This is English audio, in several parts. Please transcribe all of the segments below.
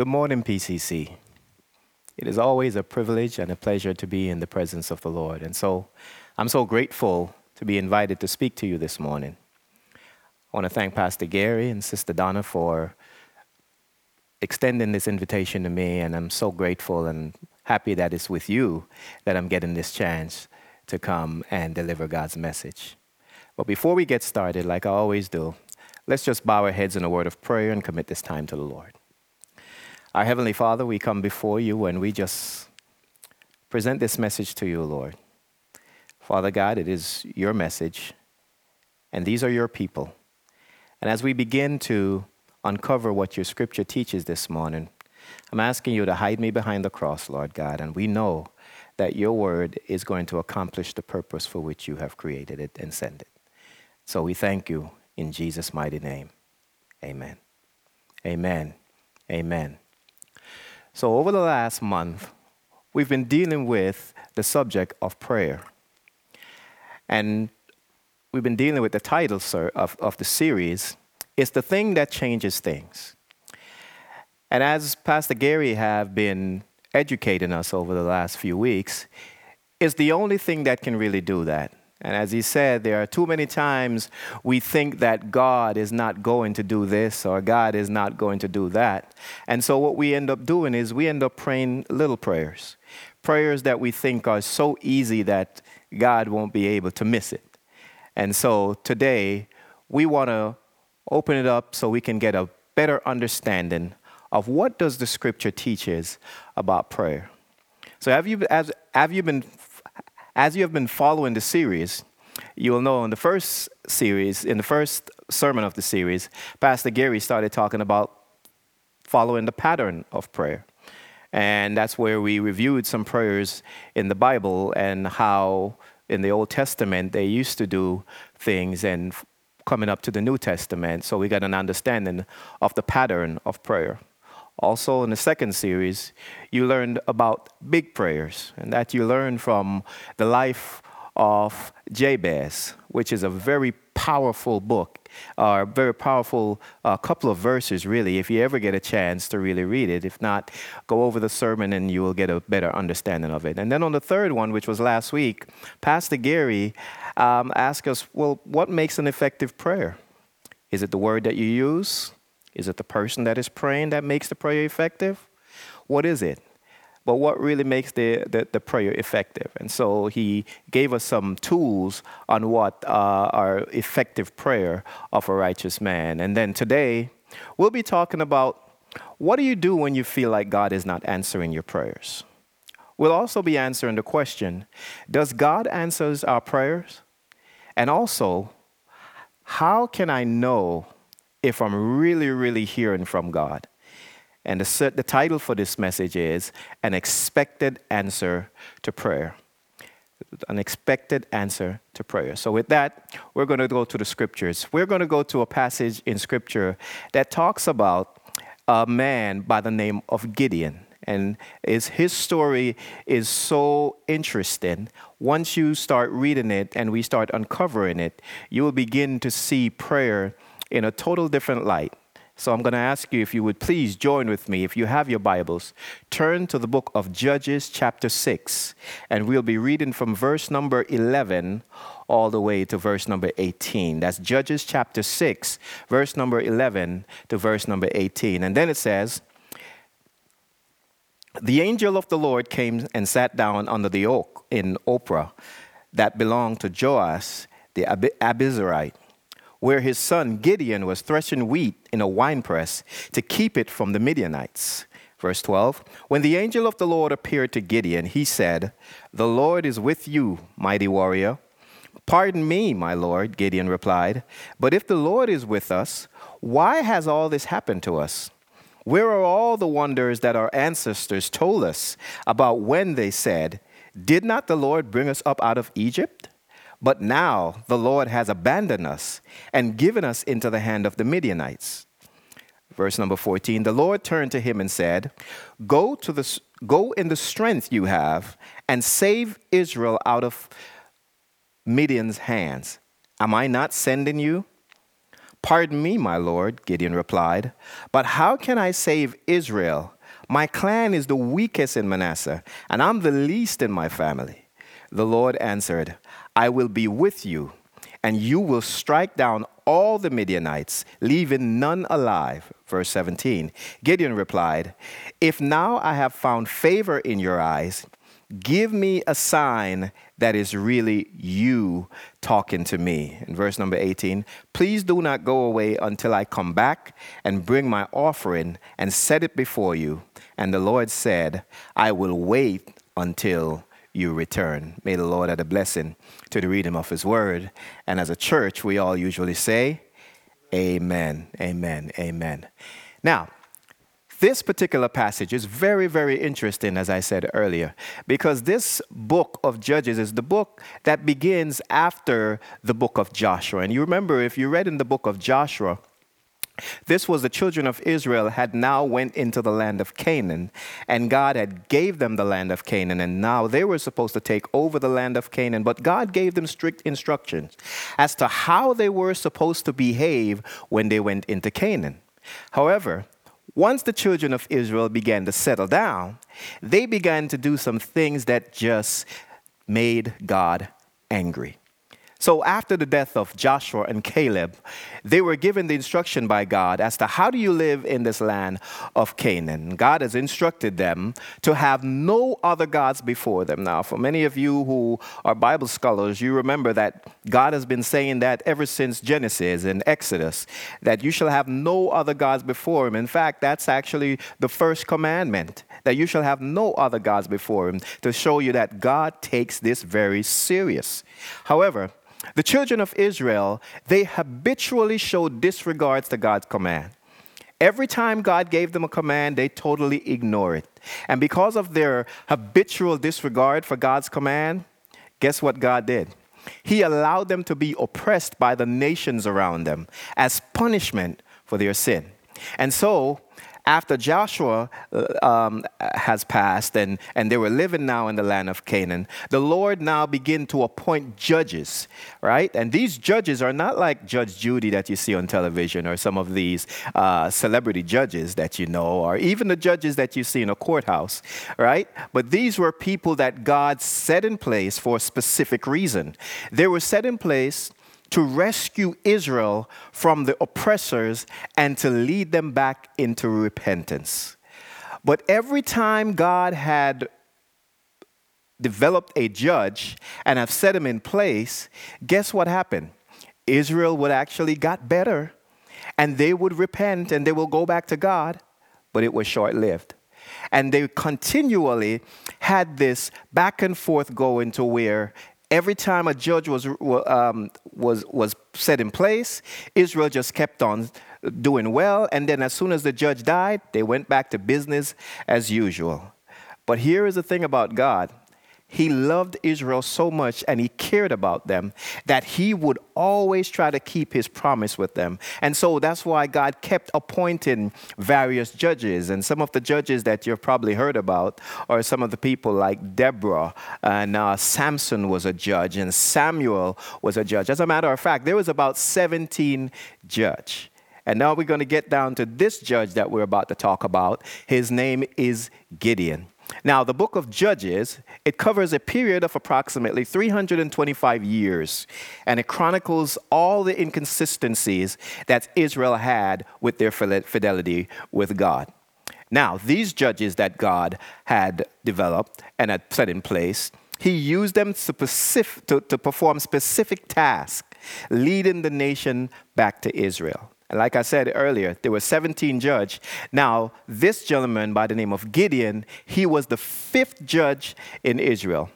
Good morning, PCC. It is always a privilege and a pleasure to be in the presence of the Lord. And so I'm so grateful to be invited to speak to you this morning. I want to thank Pastor Gary and Sister Donna for extending this invitation to me, and I'm so grateful and happy that it's with you that I'm getting this chance to come and deliver God's message. But before we get started, like I always do, let's just bow our heads in a word of prayer and commit this time to the Lord. Our Heavenly Father, we come before you and we just present this message to you, Lord. Father God, it is your message, and these are your people. And as we begin to uncover what your scripture teaches this morning, I'm asking you to hide me behind the cross, Lord God, and we know that your word is going to accomplish the purpose for which you have created it and sent it. So we thank you in Jesus' mighty name. Amen. Amen. Amen. So, over the last month, we've been dealing with the subject of prayer. And we've been dealing with the title, sir, of, of the series It's the Thing That Changes Things. And as Pastor Gary have been educating us over the last few weeks, it's the only thing that can really do that. And as he said, there are too many times we think that God is not going to do this or God is not going to do that. And so what we end up doing is we end up praying little prayers, prayers that we think are so easy that God won't be able to miss it. And so today we want to open it up so we can get a better understanding of what does the scripture teaches about prayer. So have you, as, have you been as you have been following the series, you will know in the first series, in the first sermon of the series, Pastor Gary started talking about following the pattern of prayer. And that's where we reviewed some prayers in the Bible and how in the Old Testament they used to do things and coming up to the New Testament. So we got an understanding of the pattern of prayer. Also, in the second series, you learned about big prayers, and that you learned from the life of Jabez, which is a very powerful book, a uh, very powerful uh, couple of verses, really, if you ever get a chance to really read it. If not, go over the sermon and you will get a better understanding of it. And then on the third one, which was last week, Pastor Gary um, asked us, well, what makes an effective prayer? Is it the word that you use? Is it the person that is praying that makes the prayer effective? What is it? But what really makes the, the, the prayer effective? And so he gave us some tools on what uh, are effective prayer of a righteous man. And then today, we'll be talking about what do you do when you feel like God is not answering your prayers? We'll also be answering the question Does God answer our prayers? And also, how can I know if I'm really, really hearing from God. And the, the title for this message is An Expected Answer to Prayer. An expected answer to prayer. So, with that, we're going to go to the scriptures. We're going to go to a passage in scripture that talks about a man by the name of Gideon. And is, his story is so interesting. Once you start reading it and we start uncovering it, you will begin to see prayer in a total different light. So I'm going to ask you if you would please join with me, if you have your Bibles, turn to the book of Judges, chapter 6, and we'll be reading from verse number 11 all the way to verse number 18. That's Judges, chapter 6, verse number 11 to verse number 18. And then it says, The angel of the Lord came and sat down under the oak in Ophrah that belonged to Joash the Abiezrite where his son Gideon was threshing wheat in a winepress to keep it from the Midianites. Verse 12 When the angel of the Lord appeared to Gideon, he said, The Lord is with you, mighty warrior. Pardon me, my Lord, Gideon replied, but if the Lord is with us, why has all this happened to us? Where are all the wonders that our ancestors told us about when they said, Did not the Lord bring us up out of Egypt? But now the Lord has abandoned us and given us into the hand of the Midianites. Verse number 14 The Lord turned to him and said, Go, to the, go in the strength you have and save Israel out of Midian's hands. Am I not sending you? Pardon me, my lord, Gideon replied, but how can I save Israel? My clan is the weakest in Manasseh, and I'm the least in my family. The Lord answered, I will be with you, and you will strike down all the Midianites, leaving none alive. Verse 17. Gideon replied, If now I have found favor in your eyes, give me a sign that is really you talking to me. In verse number 18, please do not go away until I come back and bring my offering and set it before you. And the Lord said, I will wait until you return. May the Lord add a blessing to the reading of his word. And as a church, we all usually say, Amen, amen, amen. Now, this particular passage is very, very interesting, as I said earlier, because this book of Judges is the book that begins after the book of Joshua. And you remember, if you read in the book of Joshua, this was the children of Israel had now went into the land of Canaan and God had gave them the land of Canaan and now they were supposed to take over the land of Canaan but God gave them strict instructions as to how they were supposed to behave when they went into Canaan. However, once the children of Israel began to settle down, they began to do some things that just made God angry. So after the death of Joshua and Caleb, they were given the instruction by God as to how do you live in this land of Canaan. God has instructed them to have no other gods before them. Now, for many of you who are Bible scholars, you remember that God has been saying that ever since Genesis and Exodus, that you shall have no other gods before him. In fact, that's actually the first commandment that you shall have no other gods before him to show you that God takes this very serious. However, the children of Israel, they habitually showed disregards to God's command. Every time God gave them a command, they totally ignore it. And because of their habitual disregard for God's command, guess what God did? He allowed them to be oppressed by the nations around them as punishment for their sin. And so, after Joshua uh, um, has passed and, and they were living now in the land of Canaan, the Lord now began to appoint judges, right? And these judges are not like Judge Judy that you see on television or some of these uh, celebrity judges that you know, or even the judges that you see in a courthouse, right? But these were people that God set in place for a specific reason. They were set in place to rescue Israel from the oppressors and to lead them back into repentance. But every time God had developed a judge and have set him in place, guess what happened? Israel would actually got better and they would repent and they will go back to God, but it was short lived. And they continually had this back and forth going to where every time a judge was, um, was, was set in place, Israel just kept on doing well. And then as soon as the judge died, they went back to business as usual. But here is the thing about God he loved Israel so much and he cared about them that he would always try to keep his promise with them. And so that's why God kept appointing various judges. And some of the judges that you've probably heard about are some of the people like Deborah and uh, Samson was a judge and Samuel was a judge. As a matter of fact, there was about 17 judge. And now we're going to get down to this judge that we're about to talk about. His name is Gideon. Now, the book of Judges, it covers a period of approximately 325 years, and it chronicles all the inconsistencies that Israel had with their fidelity with God. Now, these judges that God had developed and had set in place, he used them to, to, to perform specific tasks, leading the nation back to Israel. And like I said earlier, there were 17 judges. Now, this gentleman by the name of Gideon, he was the fifth judge in Israel,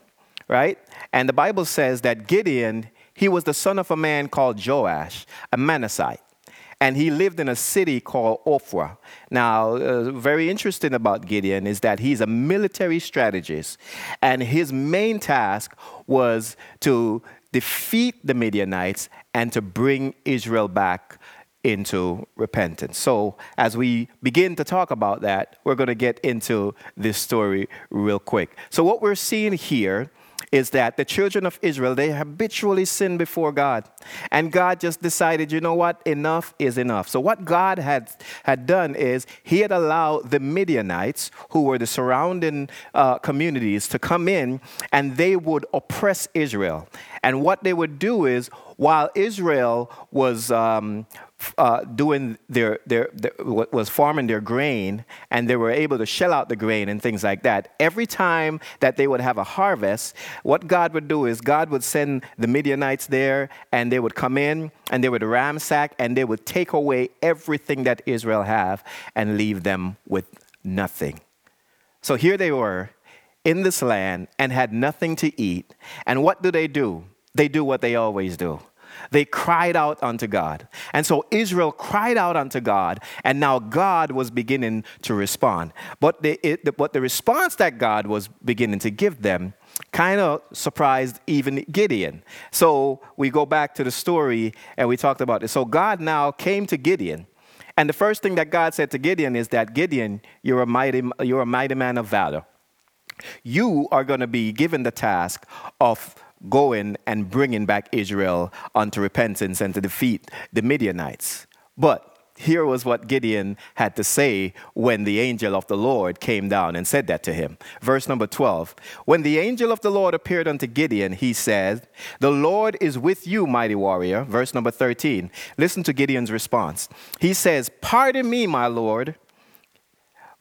right? And the Bible says that Gideon, he was the son of a man called Joash, a Manasseh. And he lived in a city called Ophrah. Now, uh, very interesting about Gideon is that he's a military strategist, and his main task was to defeat the Midianites and to bring Israel back into repentance. So, as we begin to talk about that, we're going to get into this story real quick. So, what we're seeing here is that the children of Israel, they habitually sin before God. And God just decided, you know what? Enough is enough. So, what God had, had done is He had allowed the Midianites, who were the surrounding uh, communities, to come in and they would oppress Israel. And what they would do is, while Israel was um, uh, doing their, their, their, was farming their grain and they were able to shell out the grain and things like that. Every time that they would have a harvest what god would do is god would send the midianites there and they would come in and they would ransack and they would take away everything that israel have and leave them with nothing. So here they were in this land and had nothing to eat. And what do they do? They do what they always do they cried out unto God. And so Israel cried out unto God, and now God was beginning to respond. But the, it, but the response that God was beginning to give them kind of surprised even Gideon. So we go back to the story and we talked about it. So God now came to Gideon. And the first thing that God said to Gideon is that Gideon, you're a mighty, you're a mighty man of valor. You are going to be given the task of going and bringing back Israel unto repentance and to defeat the Midianites. But here was what Gideon had to say when the angel of the Lord came down and said that to him. Verse number 12 When the angel of the Lord appeared unto Gideon, he said, The Lord is with you, mighty warrior. Verse number 13. Listen to Gideon's response. He says, Pardon me, my Lord.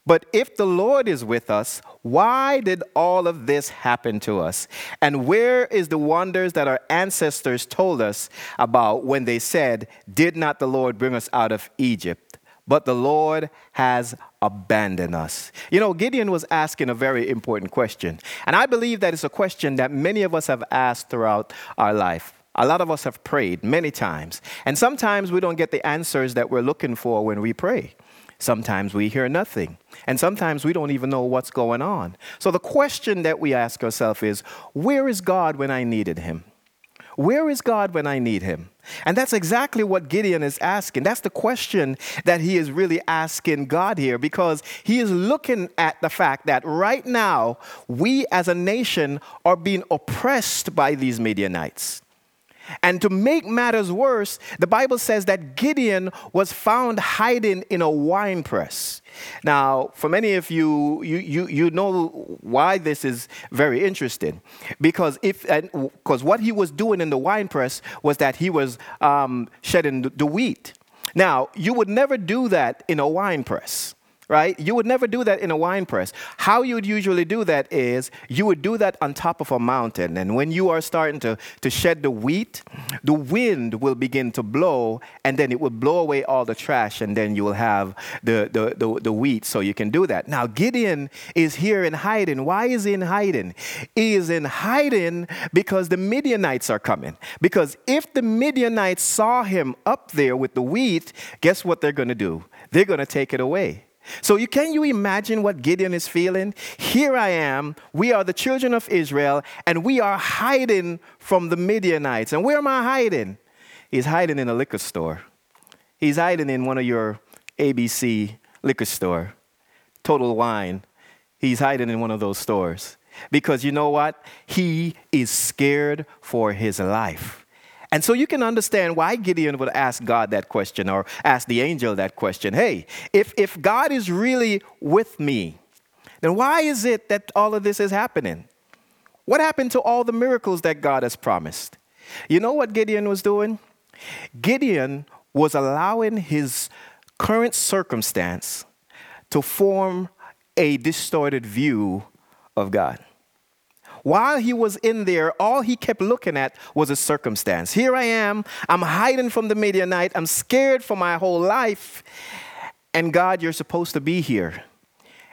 But if the Lord is with us, why did all of this happen to us? And where is the wonders that our ancestors told us about when they said, Did not the Lord bring us out of Egypt? But the Lord has abandoned us. You know, Gideon was asking a very important question. And I believe that it's a question that many of us have asked throughout our life. A lot of us have prayed many times. And sometimes we don't get the answers that we're looking for when we pray. Sometimes we hear nothing. And sometimes we don't even know what's going on. So the question that we ask ourselves is where is God when I needed him? Where is God when I need him? And that's exactly what Gideon is asking. That's the question that he is really asking God here because he is looking at the fact that right now we as a nation are being oppressed by these Midianites. And to make matters worse, the Bible says that Gideon was found hiding in a wine press. Now, for many of you, you, you, you know why this is very interesting. Because if because what he was doing in the wine press was that he was um, shedding the wheat. Now, you would never do that in a wine press right? You would never do that in a wine press. How you would usually do that is you would do that on top of a mountain. And when you are starting to, to shed the wheat, the wind will begin to blow, and then it will blow away all the trash, and then you will have the, the, the, the wheat. So you can do that. Now, Gideon is here in hiding. Why is he in hiding? He is in hiding because the Midianites are coming. Because if the Midianites saw him up there with the wheat, guess what they're going to do? They're going to take it away. So you can you imagine what Gideon is feeling? Here I am, we are the children of Israel, and we are hiding from the Midianites. And where am I hiding? He's hiding in a liquor store. He's hiding in one of your ABC liquor store. Total Wine. He's hiding in one of those stores. Because you know what? He is scared for his life. And so you can understand why Gideon would ask God that question or ask the angel that question. Hey, if, if God is really with me, then why is it that all of this is happening? What happened to all the miracles that God has promised? You know what Gideon was doing? Gideon was allowing his current circumstance to form a distorted view of God. While he was in there, all he kept looking at was a circumstance. Here I am, I'm hiding from the Midianite, I'm scared for my whole life. And God, you're supposed to be here.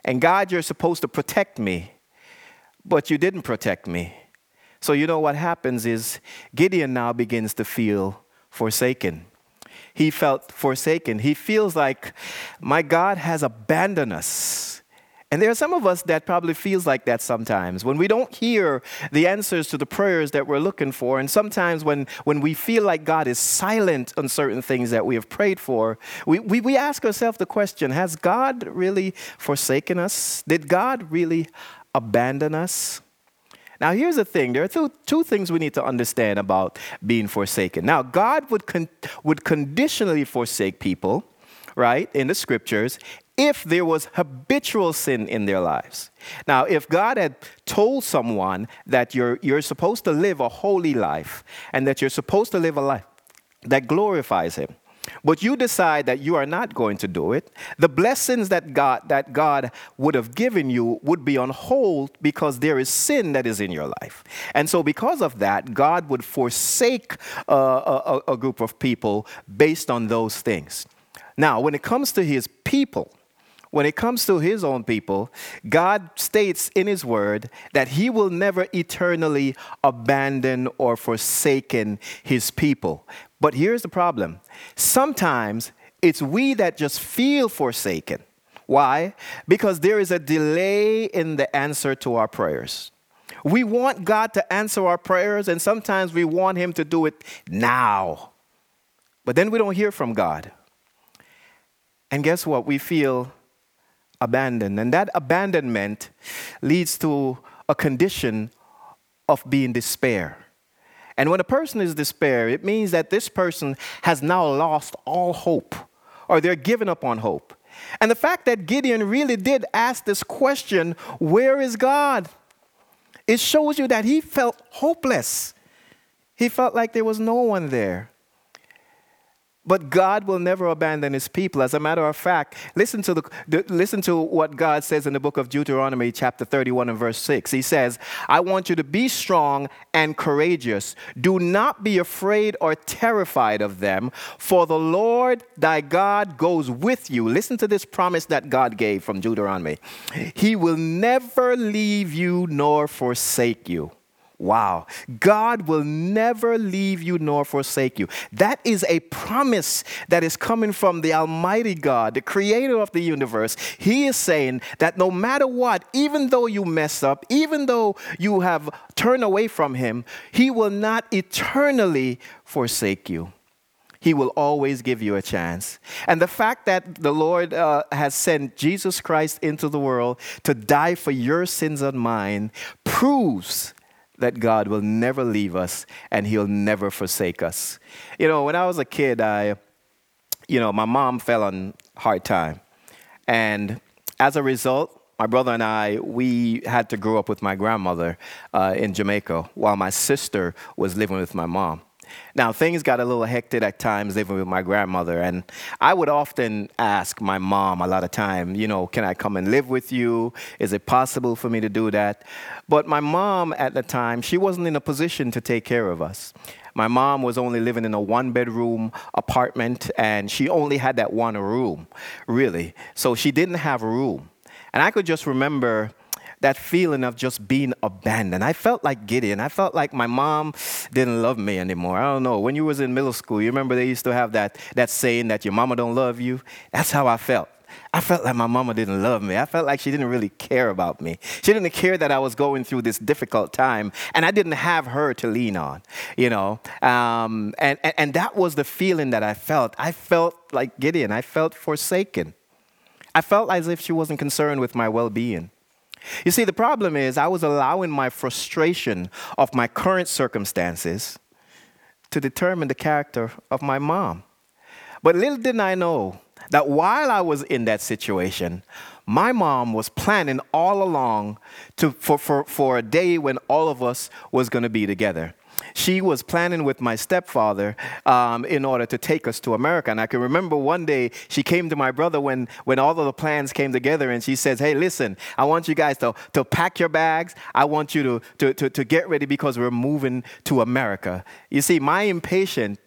And God, you're supposed to protect me. But you didn't protect me. So, you know what happens is Gideon now begins to feel forsaken. He felt forsaken. He feels like, my God has abandoned us. And there are some of us that probably feels like that sometimes when we don't hear the answers to the prayers that we're looking for. And sometimes when, when we feel like God is silent on certain things that we have prayed for, we, we, we ask ourselves the question Has God really forsaken us? Did God really abandon us? Now, here's the thing there are two, two things we need to understand about being forsaken. Now, God would, con- would conditionally forsake people, right, in the scriptures, if there was habitual sin in their lives. Now, if God had told someone that you're, you're supposed to live a holy life and that you're supposed to live a life that glorifies Him, but you decide that you are not going to do it, the blessings that God, that God would have given you would be on hold because there is sin that is in your life. And so, because of that, God would forsake a, a group of people based on those things. Now, when it comes to his people, when it comes to his own people, God states in his word that he will never eternally abandon or forsaken his people. But here's the problem sometimes it's we that just feel forsaken. Why? Because there is a delay in the answer to our prayers. We want God to answer our prayers, and sometimes we want Him to do it now. But then we don't hear from God. And guess what? We feel abandoned. And that abandonment leads to a condition of being despair. And when a person is despair, it means that this person has now lost all hope or they're giving up on hope. And the fact that Gideon really did ask this question, where is God? It shows you that he felt hopeless. He felt like there was no one there. But God will never abandon his people. As a matter of fact, listen to, the, the, listen to what God says in the book of Deuteronomy, chapter 31 and verse 6. He says, I want you to be strong and courageous. Do not be afraid or terrified of them, for the Lord thy God goes with you. Listen to this promise that God gave from Deuteronomy. He will never leave you nor forsake you. Wow. God will never leave you nor forsake you. That is a promise that is coming from the Almighty God, the creator of the universe. He is saying that no matter what, even though you mess up, even though you have turned away from Him, He will not eternally forsake you. He will always give you a chance. And the fact that the Lord uh, has sent Jesus Christ into the world to die for your sins and mine proves that God will never leave us and He'll never forsake us. You know, when I was a kid, I, you know, my mom fell on hard time. And as a result, my brother and I, we had to grow up with my grandmother uh, in Jamaica while my sister was living with my mom. Now, things got a little hectic at times living with my grandmother, and I would often ask my mom a lot of time, you know, can I come and live with you? Is it possible for me to do that? But my mom at the time, she wasn't in a position to take care of us. My mom was only living in a one bedroom apartment, and she only had that one room, really. So she didn't have a room. And I could just remember that feeling of just being abandoned. I felt like Gideon. I felt like my mom didn't love me anymore. I don't know. When you was in middle school, you remember they used to have that, that saying that your mama don't love you? That's how I felt. I felt like my mama didn't love me. I felt like she didn't really care about me. She didn't care that I was going through this difficult time, and I didn't have her to lean on, you know. Um, and, and, and that was the feeling that I felt. I felt like Gideon. I felt forsaken. I felt as if she wasn't concerned with my well being. You see, the problem is I was allowing my frustration of my current circumstances to determine the character of my mom. But little did I know that while I was in that situation, my mom was planning all along to, for, for, for a day when all of us was going to be together she was planning with my stepfather um, in order to take us to America. And I can remember one day she came to my brother when, when all of the plans came together and she says, Hey, listen, I want you guys to, to pack your bags. I want you to, to, to, to get ready because we're moving to America. You see, my impatience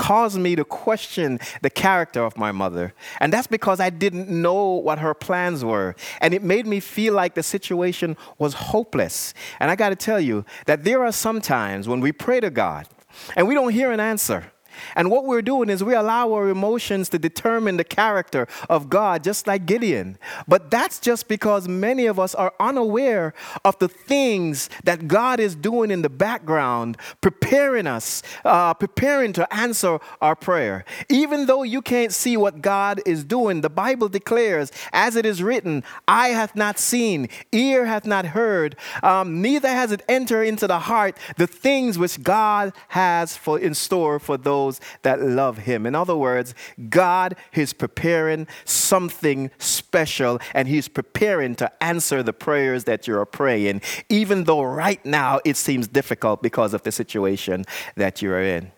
caused me to question the character of my mother. And that's because I didn't know what her plans were. And it made me feel like the situation was hopeless. And I got to tell you that there are some times when we pray to God and we don't hear an answer. And what we're doing is we allow our emotions to determine the character of God, just like Gideon. But that's just because many of us are unaware of the things that God is doing in the background, preparing us, uh, preparing to answer our prayer. Even though you can't see what God is doing, the Bible declares, as it is written, eye hath not seen, ear hath not heard, um, neither has it entered into the heart the things which God has for in store for those that love him. In other words, God is preparing something special and he's preparing to answer the prayers that you're praying, even though right now it seems difficult because of the situation that you're in.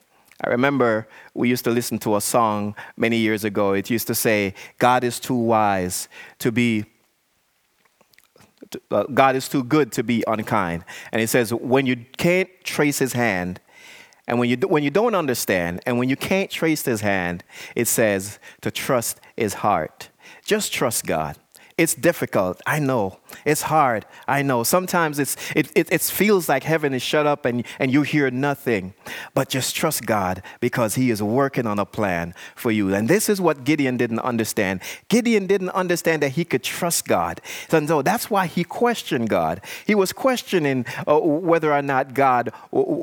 I remember we used to listen to a song many years ago. It used to say, God is too wise to be uh, God is too good to be unkind. And he says, when you can't trace his hand, and when you, when you don't understand, and when you can't trace his hand, it says to trust his heart. Just trust God. It's difficult. I know. It's hard. I know. Sometimes it's, it, it, it, feels like heaven is shut up and, and you hear nothing. But just trust God because He is working on a plan for you. And this is what Gideon didn't understand. Gideon didn't understand that he could trust God. And so that's why he questioned God. He was questioning uh, whether or not God,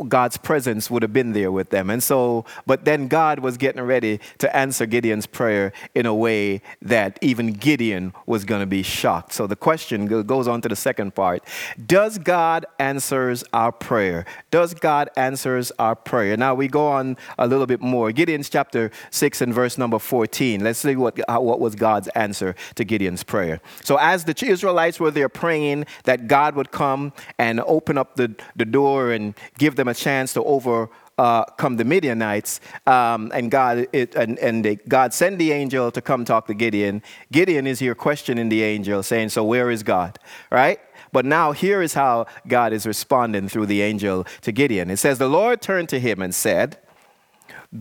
God's presence would have been there with them. And so, but then God was getting ready to answer Gideon's prayer in a way that even Gideon was going to be shocked. So the question goes on to the second part. Does God answers our prayer? Does God answers our prayer? Now we go on a little bit more. Gideon's chapter 6 and verse number 14. Let's see what, what was God's answer to Gideon's prayer. So as the Israelites were there praying that God would come and open up the, the door and give them a chance to over uh, come the Midianites, um, and God it, and, and they, God sent the angel to come talk to Gideon. Gideon is here questioning the angel, saying, "So where is God?" Right? But now here is how God is responding through the angel to Gideon. It says, "The Lord turned to him and said,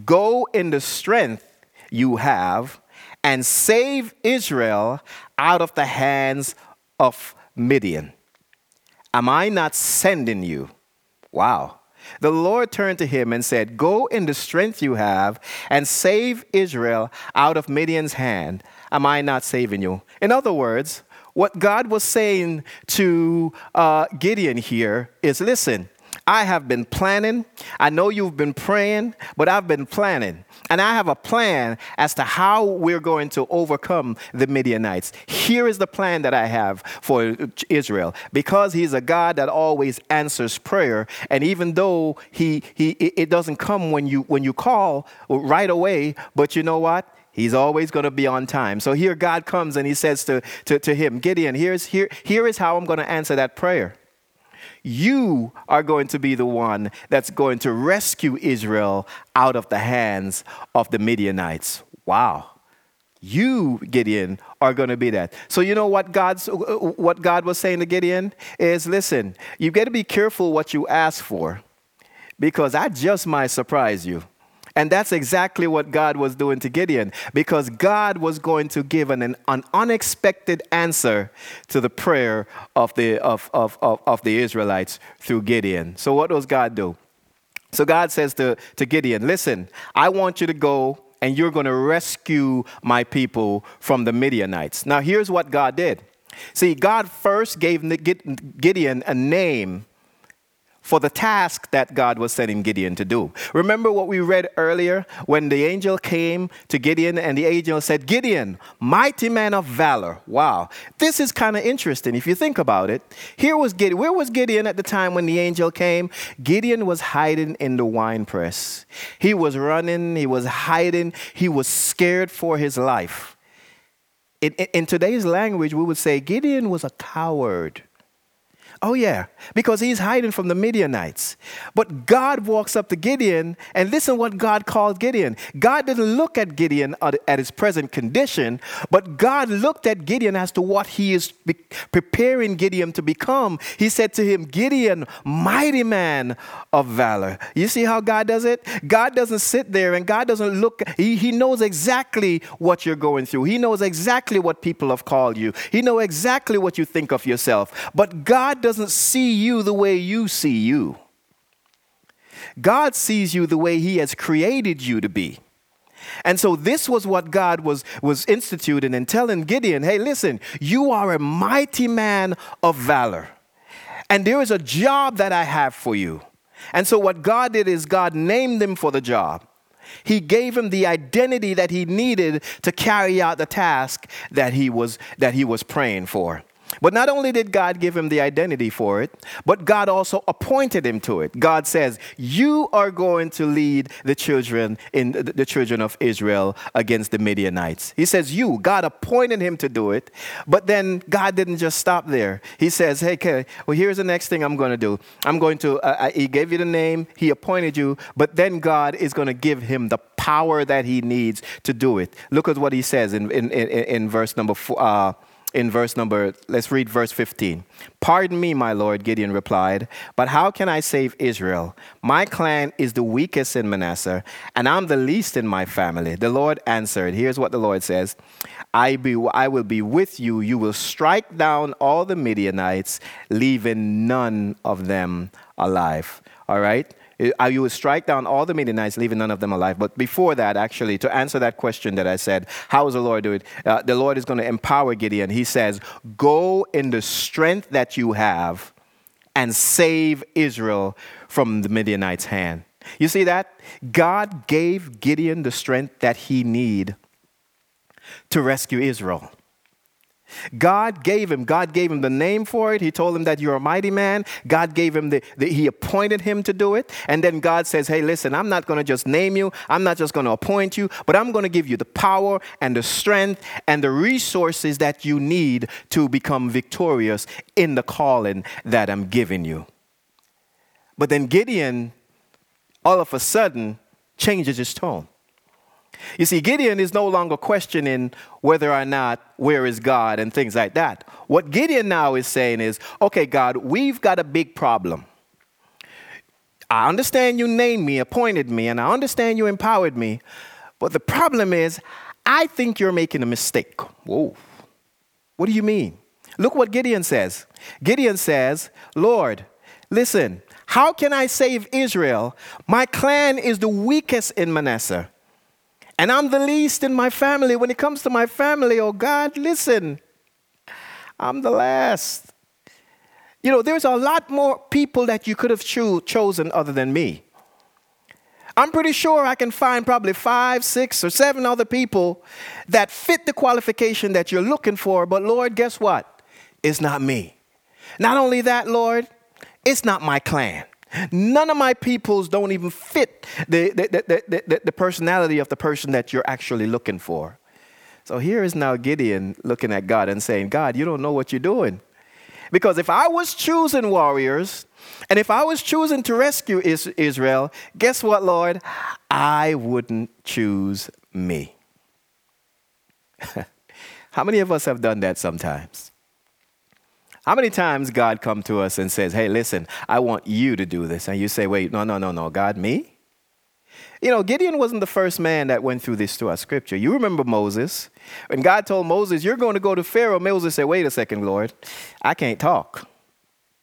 Go in the strength you have, and save Israel out of the hands of Midian. Am I not sending you?" Wow. The Lord turned to him and said, Go in the strength you have and save Israel out of Midian's hand. Am I not saving you? In other words, what God was saying to uh, Gideon here is listen, I have been planning. I know you've been praying, but I've been planning. And I have a plan as to how we're going to overcome the Midianites. Here is the plan that I have for Israel. Because he's a God that always answers prayer, and even though he, he it doesn't come when you when you call right away, but you know what? He's always going to be on time. So here God comes and he says to, to, to him, Gideon, here's, here, here is how I'm going to answer that prayer. You are going to be the one that's going to rescue Israel out of the hands of the Midianites. Wow. You, Gideon, are going to be that. So you know what God's uh, uh, what God was saying to Gideon is listen, you got to be careful what you ask for because I just might surprise you. And that's exactly what God was doing to Gideon because God was going to give an, an unexpected answer to the prayer of the, of, of, of, of the Israelites through Gideon. So, what does God do? So, God says to, to Gideon, Listen, I want you to go and you're going to rescue my people from the Midianites. Now, here's what God did. See, God first gave Gideon a name for the task that God was sending Gideon to do. Remember what we read earlier when the angel came to Gideon and the angel said, Gideon, mighty man of valor. Wow. This is kind of interesting if you think about it. Here was Gideon. Where was Gideon at the time when the angel came? Gideon was hiding in the wine press. He was running, he was hiding, he was scared for his life. In, in, in today's language, we would say Gideon was a coward. Oh, yeah, because he's hiding from the Midianites. But God walks up to Gideon, and listen what God called Gideon. God didn't look at Gideon at his present condition, but God looked at Gideon as to what he is preparing Gideon to become. He said to him, Gideon, mighty man of valor. You see how God does it? God doesn't sit there and God doesn't look, he, he knows exactly what you're going through. He knows exactly what people have called you. He knows exactly what you think of yourself. But God doesn't see you the way you see you. God sees you the way He has created you to be. And so this was what God was, was instituting and telling Gideon hey, listen, you are a mighty man of valor. And there is a job that I have for you. And so what God did is God named him for the job. He gave him the identity that he needed to carry out the task that he was, that he was praying for. But not only did God give him the identity for it, but God also appointed him to it. God says, "You are going to lead the children in the children of Israel against the Midianites." He says, "You." God appointed him to do it, but then God didn't just stop there. He says, "Hey, okay, well, here's the next thing I'm going to do. I'm going to. Uh, I, he gave you the name. He appointed you, but then God is going to give him the power that he needs to do it. Look at what he says in in, in, in verse number four. Uh, in verse number, let's read verse 15. Pardon me, my Lord, Gideon replied, but how can I save Israel? My clan is the weakest in Manasseh, and I'm the least in my family. The Lord answered, Here's what the Lord says I, be, I will be with you. You will strike down all the Midianites, leaving none of them alive. All right? You will strike down all the Midianites, leaving none of them alive. But before that, actually, to answer that question that I said, how does the Lord do it? Uh, the Lord is going to empower Gideon. He says, Go in the strength that you have and save Israel from the Midianites' hand. You see that? God gave Gideon the strength that he need to rescue Israel. God gave him, God gave him the name for it. He told him that you're a mighty man. God gave him the, the he appointed him to do it. And then God says, Hey, listen, I'm not going to just name you, I'm not just going to appoint you, but I'm going to give you the power and the strength and the resources that you need to become victorious in the calling that I'm giving you. But then Gideon, all of a sudden, changes his tone. You see, Gideon is no longer questioning whether or not where is God and things like that. What Gideon now is saying is, okay, God, we've got a big problem. I understand you named me, appointed me, and I understand you empowered me, but the problem is, I think you're making a mistake. Whoa. What do you mean? Look what Gideon says. Gideon says, Lord, listen, how can I save Israel? My clan is the weakest in Manasseh and I'm the least in my family. When it comes to my family, oh God, listen, I'm the last. You know, there's a lot more people that you could have cho- chosen other than me. I'm pretty sure I can find probably five, six, or seven other people that fit the qualification that you're looking for, but Lord, guess what? It's not me. Not only that, Lord, it's not my clan. None of my peoples don't even fit the, the, the, the, the personality of the person that you're actually looking for. So here is now Gideon looking at God and saying, God, you don't know what you're doing. Because if I was choosing warriors, and if I was choosing to rescue Israel, guess what, Lord? I wouldn't choose me. How many of us have done that sometimes? How many times God come to us and says, "Hey, listen, I want you to do this," and you say, "Wait, no, no, no, no, God, me." You know, Gideon wasn't the first man that went through this our scripture. You remember Moses. When God told Moses, You're going to go to Pharaoh, Moses said, Wait a second, Lord. I can't talk.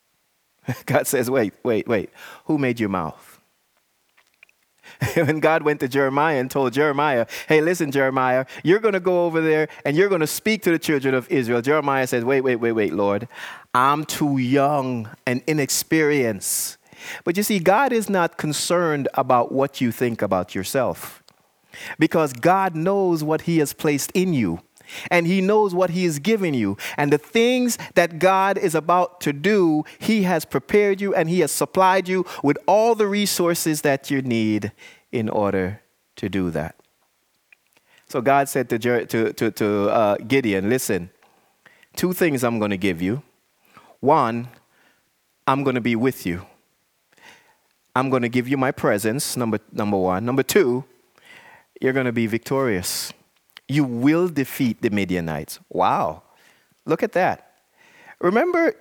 God says, Wait, wait, wait. Who made your mouth? when God went to Jeremiah and told Jeremiah, hey, listen, Jeremiah, you're going to go over there and you're going to speak to the children of Israel. Jeremiah says, wait, wait, wait, wait, Lord. I'm too young and inexperienced. But you see, God is not concerned about what you think about yourself because God knows what He has placed in you and He knows what He is giving you. And the things that God is about to do, He has prepared you and He has supplied you with all the resources that you need in order to do that. So God said to, to, to, to uh, Gideon, Listen, two things I'm going to give you. One, I'm going to be with you. I'm going to give you my presence, number, number one. Number two, you're going to be victorious. You will defeat the Midianites. Wow. Look at that. Remember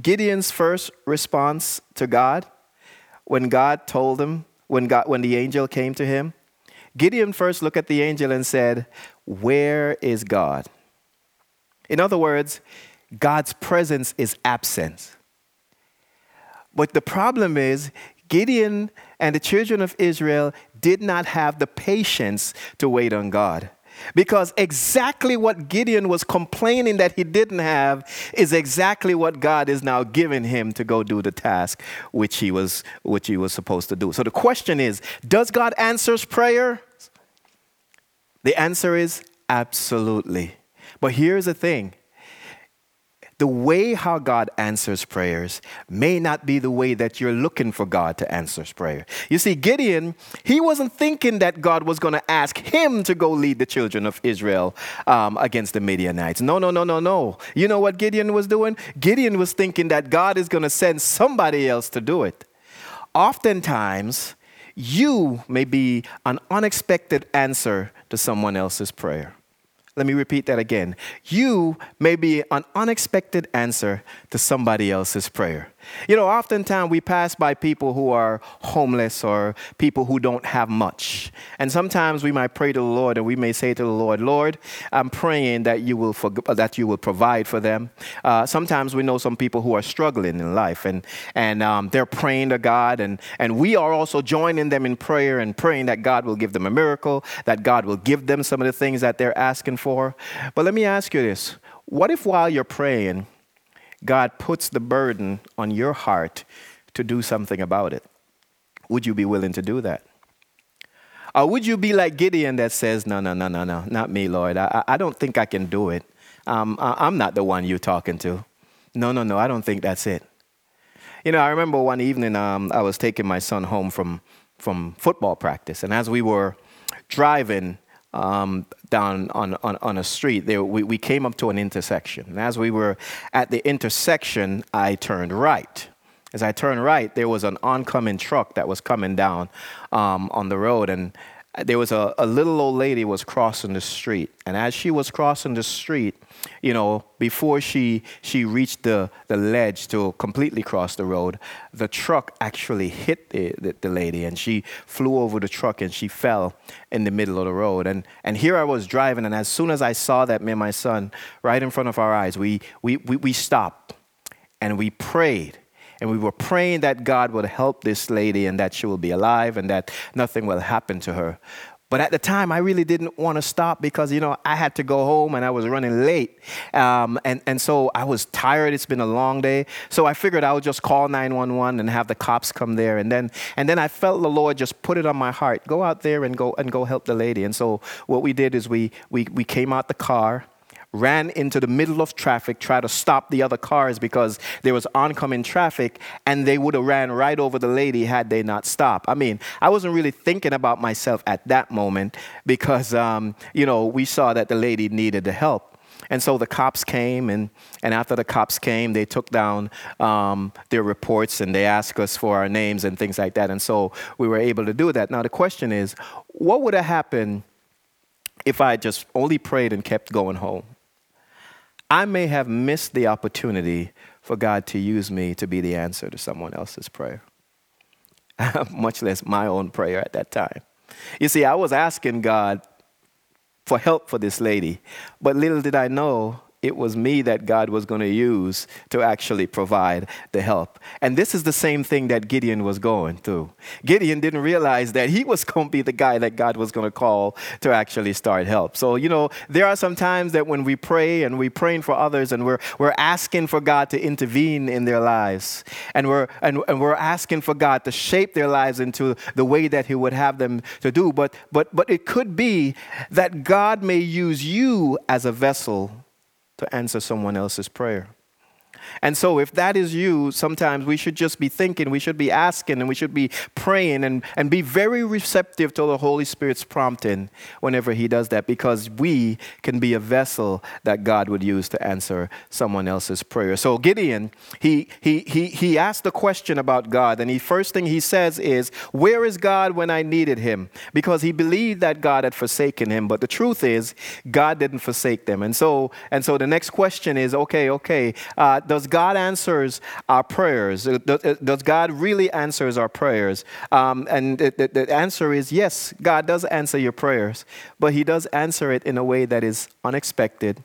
Gideon's first response to God when God told him, when, God, when the angel came to him? Gideon first looked at the angel and said, Where is God? In other words, God's presence is absent. But the problem is, Gideon and the children of Israel did not have the patience to wait on God. Because exactly what Gideon was complaining that he didn't have is exactly what God is now giving him to go do the task which he was which he was supposed to do. So the question is, does God answers prayer? The answer is absolutely. But here's the thing the way how God answers prayers may not be the way that you're looking for God to answer prayer. You see, Gideon, he wasn't thinking that God was going to ask him to go lead the children of Israel um, against the Midianites. No, no, no, no, no. You know what Gideon was doing? Gideon was thinking that God is going to send somebody else to do it. Oftentimes, you may be an unexpected answer to someone else's prayer. Let me repeat that again. You may be an unexpected answer to somebody else's prayer. You know, oftentimes we pass by people who are homeless or people who don't have much. And sometimes we might pray to the Lord and we may say to the Lord, Lord, I'm praying that you will, that you will provide for them. Uh, sometimes we know some people who are struggling in life and, and um, they're praying to God, and, and we are also joining them in prayer and praying that God will give them a miracle, that God will give them some of the things that they're asking for. But let me ask you this what if while you're praying, God puts the burden on your heart to do something about it. Would you be willing to do that? Or would you be like Gideon that says, No, no, no, no, no, not me, Lord. I, I don't think I can do it. Um, I, I'm not the one you're talking to. No, no, no, I don't think that's it. You know, I remember one evening um, I was taking my son home from, from football practice, and as we were driving, um, down on, on, on a street. There, we, we came up to an intersection. And as we were at the intersection, I turned right. As I turned right, there was an oncoming truck that was coming down um, on the road. And there was a, a little old lady was crossing the street. And as she was crossing the street, you know, before she, she reached the, the ledge to completely cross the road, the truck actually hit the, the, the, lady and she flew over the truck and she fell in the middle of the road. And, and here I was driving, and as soon as I saw that, me and my son, right in front of our eyes, we, we, we, we stopped and we prayed. And we were praying that God would help this lady and that she will be alive and that nothing will happen to her. But at the time, I really didn't want to stop because, you know, I had to go home and I was running late. Um, and, and so I was tired. It's been a long day. So I figured I would just call 911 and have the cops come there. And then, and then I felt the Lord just put it on my heart go out there and go, and go help the lady. And so what we did is we, we, we came out the car ran into the middle of traffic, tried to stop the other cars because there was oncoming traffic, and they would have ran right over the lady had they not stopped. I mean, I wasn't really thinking about myself at that moment because, um, you know, we saw that the lady needed the help. And so the cops came, and, and after the cops came, they took down um, their reports and they asked us for our names and things like that. And so we were able to do that. Now, the question is what would have happened if I just only prayed and kept going home? I may have missed the opportunity for God to use me to be the answer to someone else's prayer, much less my own prayer at that time. You see, I was asking God for help for this lady, but little did I know it was me that God was going to use to actually provide the help. And this is the same thing that Gideon was going through. Gideon didn't realize that he was going to be the guy that God was going to call to actually start help. So, you know, there are some times that when we pray and we're praying for others and we're, we're asking for God to intervene in their lives and we're, and, and we're asking for God to shape their lives into the way that He would have them to do. But, but, but it could be that God may use you as a vessel to answer someone else's prayer. And so, if that is you, sometimes we should just be thinking, we should be asking, and we should be praying and, and be very receptive to the Holy Spirit's prompting whenever He does that, because we can be a vessel that God would use to answer someone else's prayer. So, Gideon, he, he, he, he asked the question about God, and the first thing he says is, Where is God when I needed Him? Because he believed that God had forsaken him, but the truth is, God didn't forsake them. And so, and so the next question is, okay, okay, uh, does God answers our prayers? Does God really answers our prayers? Um, and the, the, the answer is yes, God does answer your prayers, but He does answer it in a way that is unexpected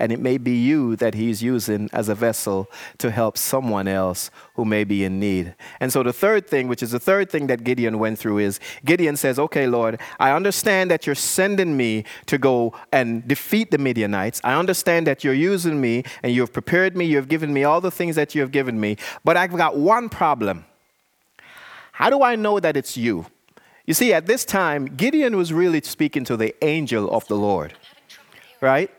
and it may be you that He's using as a vessel to help someone else who may be in need. And so, the third thing, which is the third thing that Gideon went through, is Gideon says, Okay, Lord, I understand that you're sending me to go and defeat the Midianites. I understand that you're using me and you've prepared me, you've given me all the things that you have given me, but I've got one problem. How do I know that it's you? You see, at this time, Gideon was really speaking to the angel of the Lord, right?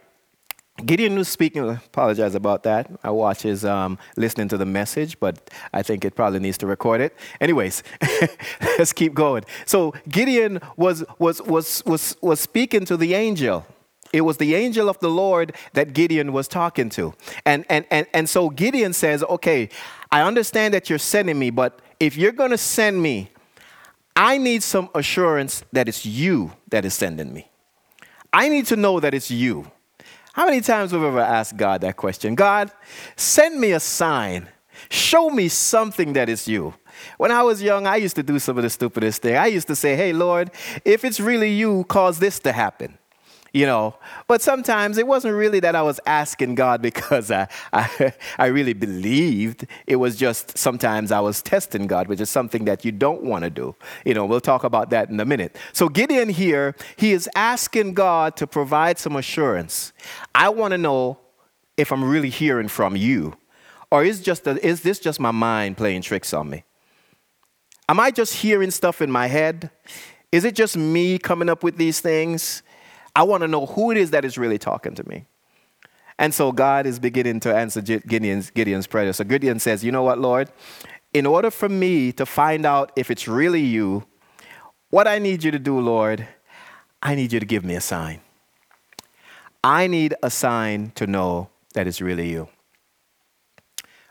Gideon was speaking, apologize about that. I watch his um, listening to the message, but I think it probably needs to record it. Anyways, let's keep going. So Gideon was, was, was, was, was speaking to the angel. It was the angel of the Lord that Gideon was talking to. And, and, and, and so Gideon says, Okay, I understand that you're sending me, but if you're going to send me, I need some assurance that it's you that is sending me. I need to know that it's you. How many times have we ever asked God that question? God, send me a sign. Show me something that is you. When I was young, I used to do some of the stupidest thing. I used to say, hey, Lord, if it's really you, cause this to happen you know. But sometimes it wasn't really that I was asking God because I, I, I, really believed. It was just sometimes I was testing God, which is something that you don't want to do. You know, we'll talk about that in a minute. So Gideon here, he is asking God to provide some assurance. I want to know if I'm really hearing from you. Or is, just a, is this just my mind playing tricks on me? Am I just hearing stuff in my head? Is it just me coming up with these things? I want to know who it is that is really talking to me. And so God is beginning to answer Gideon's, Gideon's prayer. So Gideon says, You know what, Lord? In order for me to find out if it's really you, what I need you to do, Lord, I need you to give me a sign. I need a sign to know that it's really you.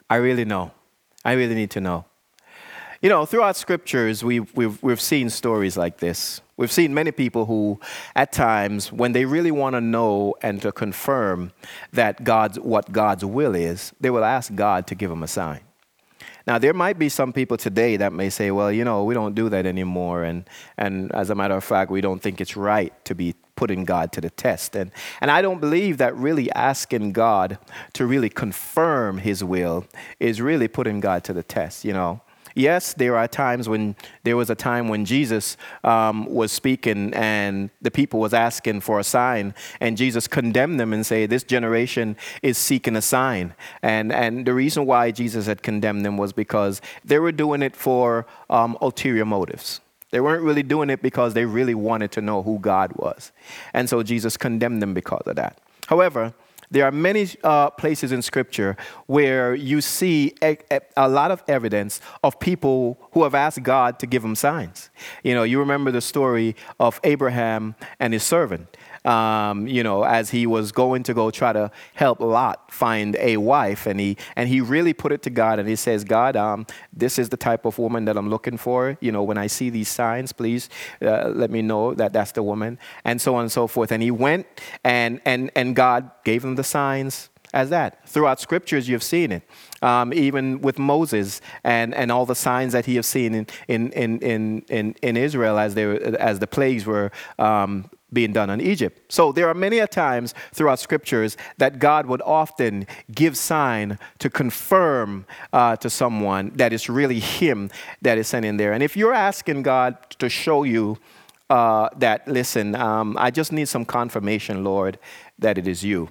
I really know. I really need to know. You know, throughout scriptures, we've, we've, we've seen stories like this. We've seen many people who, at times, when they really want to know and to confirm that God's, what God's will is, they will ask God to give them a sign. Now, there might be some people today that may say, well, you know, we don't do that anymore. And, and as a matter of fact, we don't think it's right to be putting God to the test. And, and I don't believe that really asking God to really confirm his will is really putting God to the test, you know. Yes, there are times when there was a time when Jesus um, was speaking and the people was asking for a sign, and Jesus condemned them and say, "This generation is seeking a sign." And and the reason why Jesus had condemned them was because they were doing it for um, ulterior motives. They weren't really doing it because they really wanted to know who God was, and so Jesus condemned them because of that. However, there are many uh, places in Scripture where you see a, a, lot of evidence of people who have asked God to give them signs. You know, you remember the story of Abraham and his servant um, you know, as he was going to go try to help Lot find a wife, and he and he really put it to God, and he says, God, um, this is the type of woman that I'm looking for. You know, when I see these signs, please uh, let me know that that's the woman, and so on and so forth. And he went, and and and God gave him the signs as that. Throughout scriptures, you've seen it. Um, even with Moses and, and all the signs that he has seen in, in, in, in, in Israel as, they, as the plagues were um, being done in Egypt. So there are many a times throughout scriptures that God would often give sign to confirm uh, to someone that it's really Him that is sent in there. And if you're asking God to show you uh, that, listen, um, I just need some confirmation, Lord, that it is you.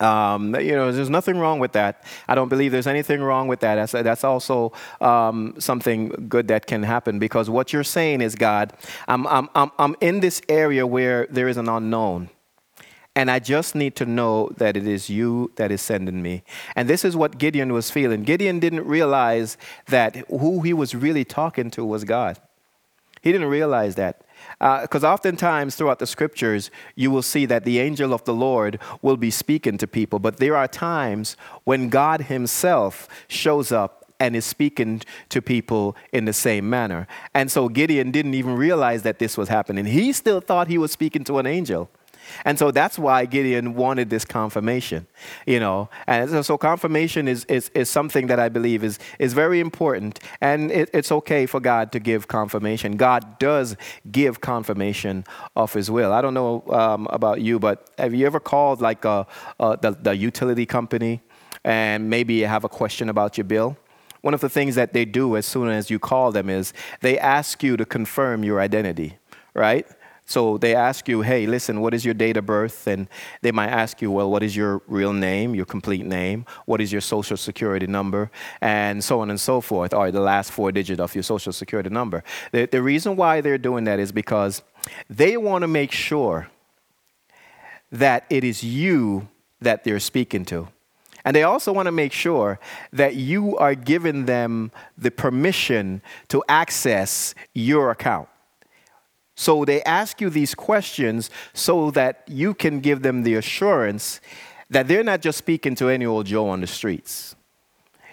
Um, you know, there's nothing wrong with that. I don't believe there's anything wrong with that. That's, also um, something good that can happen because what you're saying is, God, I'm, I'm, I'm, I'm in this area where there is an unknown. And I just need to know that it is you that is sending me. And this is what Gideon was feeling. Gideon didn't realize that who he was really talking to was God. He didn't realize that. Because uh, oftentimes throughout the scriptures, you will see that the angel of the Lord will be speaking to people. But there are times when God Himself shows up and is speaking to people in the same manner. And so Gideon didn't even realize that this was happening. He still thought he was speaking to an angel. And so that's why Gideon wanted this confirmation, you know. And so, confirmation is, is, is something that I believe is, is very important. And it, it's okay for God to give confirmation. God does give confirmation of his will. I don't know um, about you, but have you ever called like a, a, the, the utility company and maybe you have a question about your bill? One of the things that they do as soon as you call them is they ask you to confirm your identity, right? So they ask you, hey, listen, what is your date of birth? And they might ask you, well, what is your real name, your complete name? What is your social security number? And so on and so forth, or the last four digits of your social security number. The, the reason why they're doing that is because they want to make sure that it is you that they're speaking to. And they also want to make sure that you are giving them the permission to access your account. So they ask you these questions so that you can give them the assurance that they're not just speaking to any old Joe on the streets.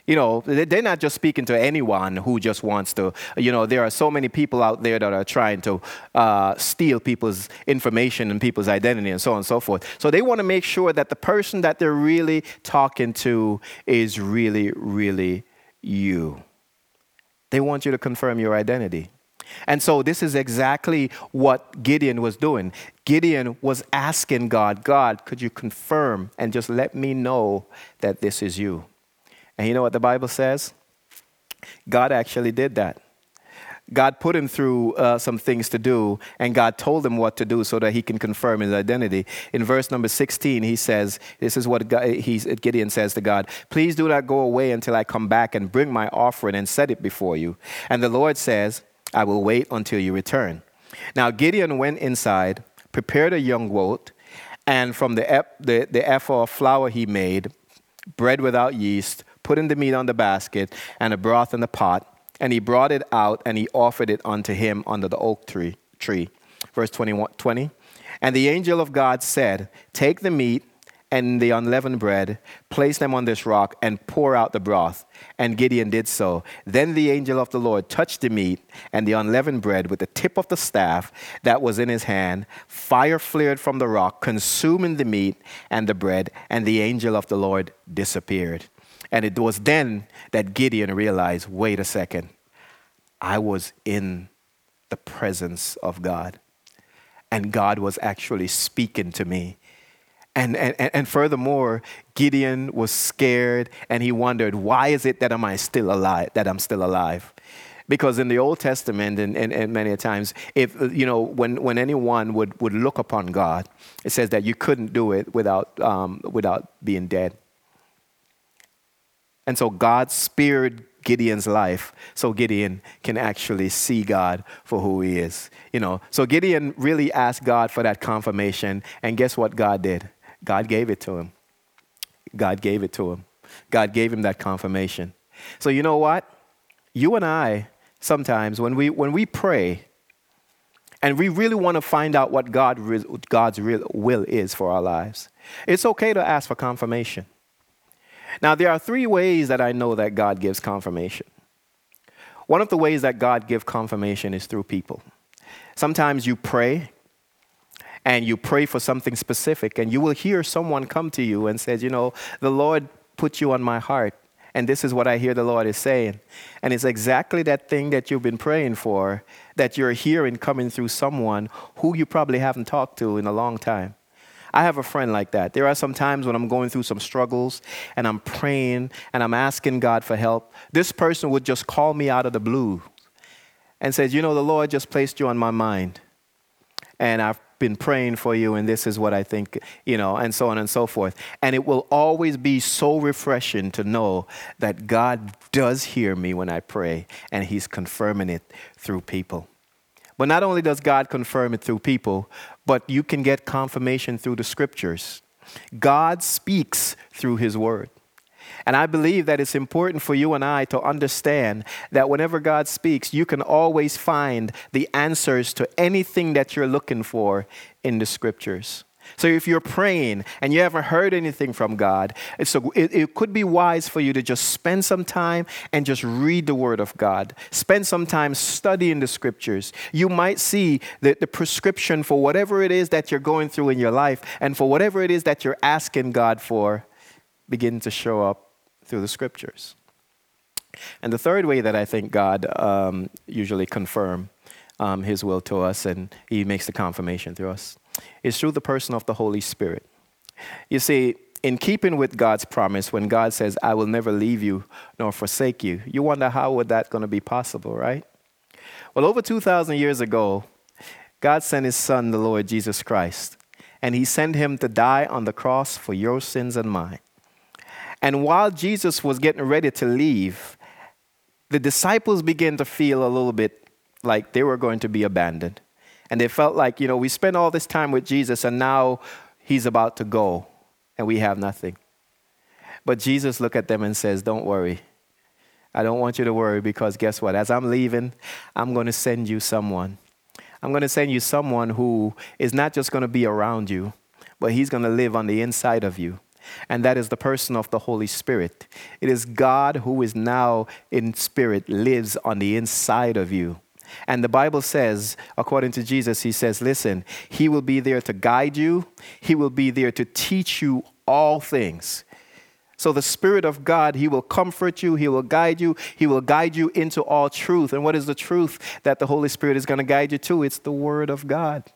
You know, they're not just speaking to anyone who just wants to, you know, there are so many people out there that are trying to uh, steal people's information and people's identity and so on and so forth. So they want to make sure that the person that they're really talking to is really, really you. They want you to confirm your identity. And so this is exactly what Gideon was doing. Gideon was asking God, God, could you confirm and just let me know that this is you? And you know what the Bible says? God actually did that. God put him through uh, some things to do, and God told him what to do so that he can confirm his identity. In verse number 16, he says, This is what God, Gideon says to God Please do not go away until I come back and bring my offering and set it before you. And the Lord says, I will wait until you return. Now Gideon went inside, prepared a young goat, and from the, the, the ephah flour he made, bread without yeast, put in the meat on the basket, and the broth in the pot, and he brought it out, and he offered it unto him under the oak tree. tree. Verse 21, 20. And the angel of God said, Take the meat and the unleavened bread, place them on this rock, and pour out the broth. And Gideon did so. Then the angel of the Lord touched the meat and the unleavened bread with the tip of the staff that was in his hand. Fire flared from the rock, consuming the meat and the bread, and the angel of the Lord disappeared. And it was then that Gideon realized wait a second, I was in the presence of God. And God was actually speaking to me and, and, and furthermore, Gideon was scared and he wondered, why is it that am I still alive, that I'm still alive? Because in the Old Testament and, and, and many times, if you know, when, when anyone would, would look upon God, it says that you couldn't do it without, um, without being dead. And so God spared Gideon's life so Gideon can actually see God for who he is. You know, so Gideon really asked God for that confirmation, and guess what God did? God gave it to him. God gave it to him. God gave him that confirmation. So you know what? You and I sometimes when we when we pray and we really want to find out what God God's real will is for our lives. It's okay to ask for confirmation. Now there are three ways that I know that God gives confirmation. One of the ways that God gives confirmation is through people. Sometimes you pray and you pray for something specific, and you will hear someone come to you and says, You know, the Lord put you on my heart, and this is what I hear the Lord is saying. And it's exactly that thing that you've been praying for that you're hearing coming through someone who you probably haven't talked to in a long time. I have a friend like that. There are some times when I'm going through some struggles and I'm praying and I'm asking God for help. This person would just call me out of the blue and says, You know, the Lord just placed you on my mind. And I've been praying for you, and this is what I think, you know, and so on and so forth. And it will always be so refreshing to know that God does hear me when I pray, and He's confirming it through people. But not only does God confirm it through people, but you can get confirmation through the scriptures. God speaks through His word. And I believe that it's important for you and I to understand that whenever God speaks, you can always find the answers to anything that you're looking for in the scriptures. So if you're praying and you haven't heard anything from God, it, it, could be wise for you to just spend some time and just read the Word of God. Spend some time studying the Scriptures. You might see that the prescription for whatever it is that you're going through in your life and for whatever it is that you're asking God for begin to show up through the Scriptures. And the third way that I think God um, usually confirm um, His will to us and He makes the confirmation through us is through the person of the Holy Spirit. You see, in keeping with God's promise, when God says, I will never leave you nor forsake you, you wonder how would that going to be possible, right? Well, over 2,000 years ago, God sent his son, the Lord Jesus Christ, and he sent him to die on the cross for your sins and mine. And while Jesus was getting ready to leave, the disciples began to feel a little bit like they were going to be abandoned. And they felt like, you know, we spent all this time with Jesus and now he's about to go and we have nothing. But Jesus looked at them and says, Don't worry. I don't want you to worry because guess what? As I'm leaving, I'm going to send you someone. I'm going to send you someone who is not just going to be around you, but he's going to live on the inside of you. And that is the person of the Holy Spirit. It is God who is now in spirit, lives on the inside of you. And the Bible says, according to Jesus, He says, listen, He will be there to guide you, He will be there to teach you all things. So, the Spirit of God, He will comfort you, He will guide you, He will guide you into all truth. And what is the truth that the Holy Spirit is going to guide you to? It's the Word of God.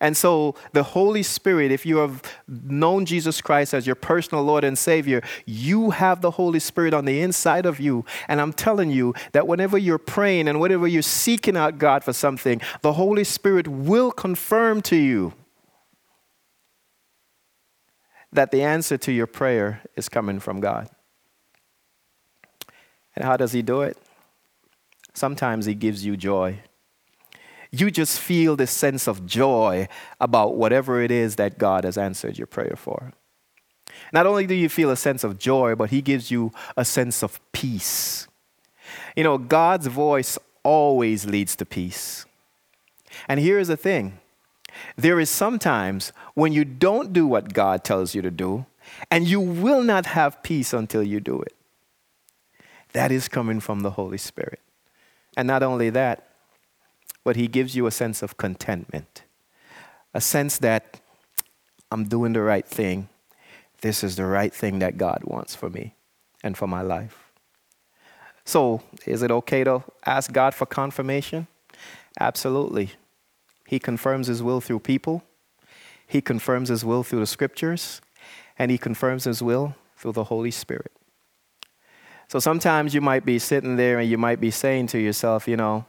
And so, the Holy Spirit, if you have known Jesus Christ as your personal Lord and Savior, you have the Holy Spirit on the inside of you. And I'm telling you that whenever you're praying and whenever you're seeking out God for something, the Holy Spirit will confirm to you that the answer to your prayer is coming from God. And how does He do it? Sometimes He gives you joy you just feel this sense of joy about whatever it is that God has answered your prayer for. Not only do you feel a sense of joy, but He gives you a sense of peace. You know, God's voice always leads to peace. And here's the thing there is sometimes when you don't do what God tells you to do, and you will not have peace until you do it. That is coming from the Holy Spirit. And not only that, but He gives you a sense of contentment, a sense that I'm doing the right thing. This is the right thing that God wants for me and for my life. So, is it okay to ask God for confirmation? Absolutely. He confirms His will through people, He confirms His will through the scriptures, and He confirms His will through the Holy Spirit. So sometimes you might be sitting there and you might be saying to yourself, you know,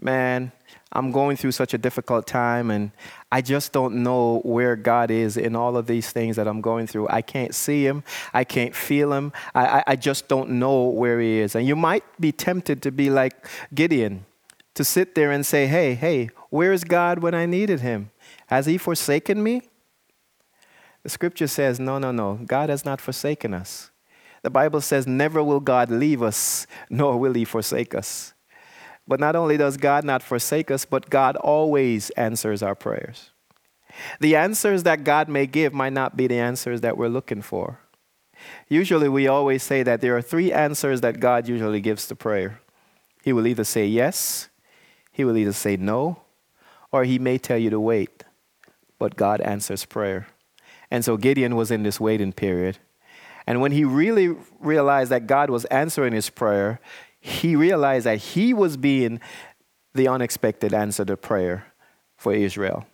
man, I'm going through such a difficult time and I just don't know where God is in all of these things that I'm going through. I can't see Him, I can't feel Him, I, I, I just don't know where He is. And you might be tempted to be like Gideon, to sit there and say, Hey, hey, where is God when I needed Him? Has He forsaken me? The scripture says, No, no, no, God has not forsaken us. The Bible says, Never will God leave us, nor will He forsake us. But not only does God not forsake us, but God always answers our prayers. The answers that God may give might not be the answers that we're looking for. Usually, we always say that there are three answers that God usually gives to prayer. He will either say yes, He will either say no, or He may tell you to wait. But God answers prayer. And so Gideon was in this waiting period. And when he really realized that God was answering his prayer, he realized that he was being the unexpected answer to prayer for Israel.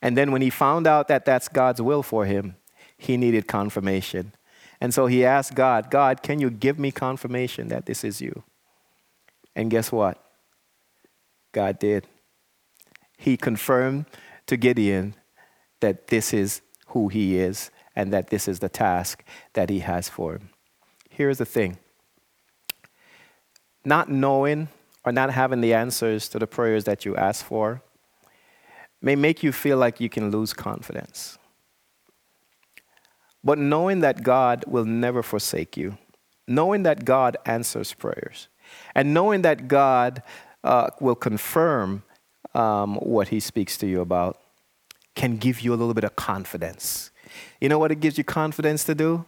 And then when he found out that that's God's will for him, he needed confirmation. And so he asked God, God, can you give me confirmation that this is you? And guess what? God did. He confirmed to Gideon that this is who he is and that this is the task that he has for him. Here's the thing not knowing or not having the answers to the prayers that you ask for may make you feel like you can lose confidence. But knowing that God will never forsake you, knowing that God answers prayers, and knowing that God uh, will confirm um, what He speaks to you about, can give you a little bit of confidence. You know what it gives you confidence to do?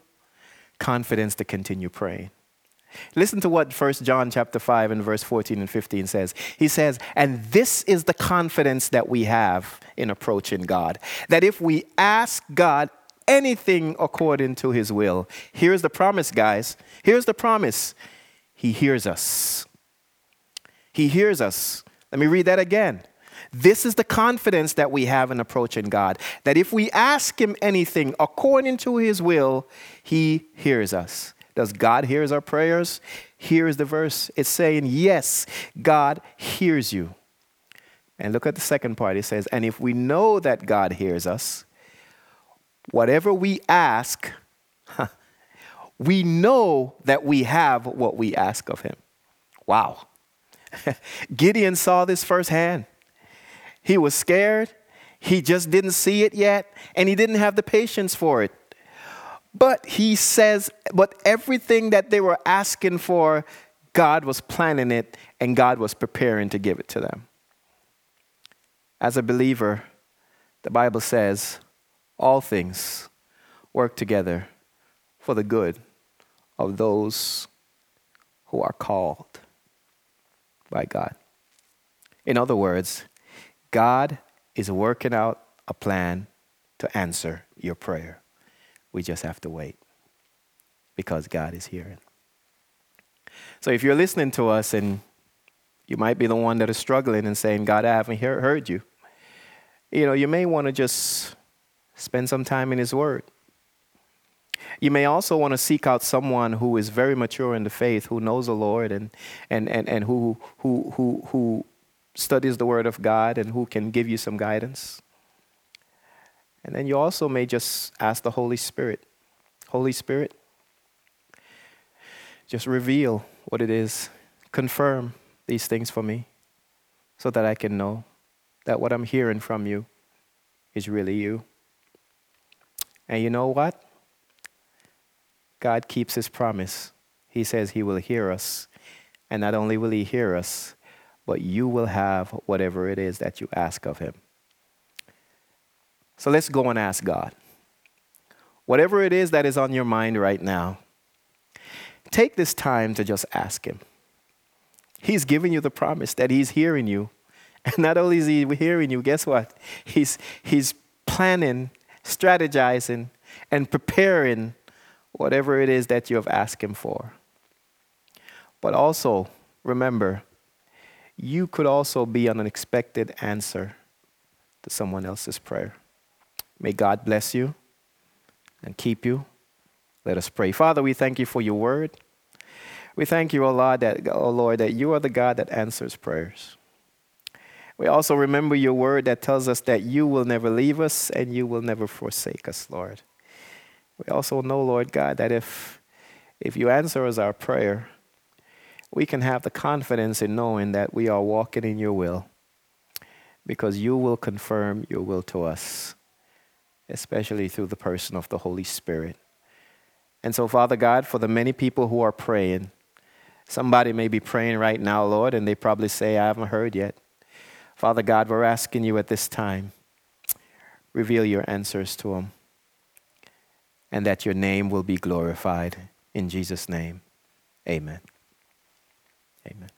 Confidence to continue praying. Listen to what 1 John chapter 5 and verse 14 and 15 says. He says, "And this is the confidence that we have in approaching God, that if we ask God anything according to his will, here's the promise, guys. Here's the promise. He hears us. He hears us. Let me read that again. This is the confidence that we have in approaching God that if we ask Him anything according to His will, He hears us. Does God hears our prayers? Here is the verse. It's saying, Yes, God hears you. And look at the second part. It says, And if we know that God hears us, whatever we ask, we know that we have what we ask of Him. Wow. Gideon saw this firsthand. He was scared. He just didn't see it yet, and he didn't have the patience for it. But he says, but everything that they were asking for, God was planning it, and God was preparing to give it to them. As a believer, the Bible says, all things work together for the good of those who are called by God. In other words, God is working out a plan to answer your prayer. We just have to wait because God is hearing. So if you're listening to us and you might be the one that is struggling and saying, God, I haven't hear- heard you, you know, you may want to just spend some time in His Word. You may also want to seek out someone who is very mature in the faith, who knows the Lord and, and, and, and who, who, who, who studies the Word of God and who can give you some guidance. And then you also may just ask the Holy Spirit Holy Spirit, just reveal what it is, confirm these things for me so that I can know that what I'm hearing from you is really you. And you know what? God keeps his promise. He says he will hear us. And not only will he hear us, but you will have whatever it is that you ask of him. So let's go and ask God. Whatever it is that is on your mind right now, take this time to just ask him. He's giving you the promise that he's hearing you. And not only is he hearing you, guess what? He's, he's planning, strategizing, and preparing whatever it is that you have asked him for. But also, remember, you could also be an unexpected answer to someone else's prayer. May God bless you and keep you. Let us pray. Father, we thank you for your word. We thank you, O Lord, that, oh Lord, that you are the God that answers prayers. We also remember your word that tells us that you will never leave us and you will never forsake us, Lord. We also know, Lord God, that if, if you answer us our prayer, we can have the confidence in knowing that we are walking in your will because you will confirm your will to us, especially through the person of the Holy Spirit. And so, Father God, for the many people who are praying, somebody may be praying right now, Lord, and they probably say, I haven't heard yet. Father God, we're asking you at this time, reveal your answers to them, and that your name will be glorified. In Jesus' name, amen. Amen.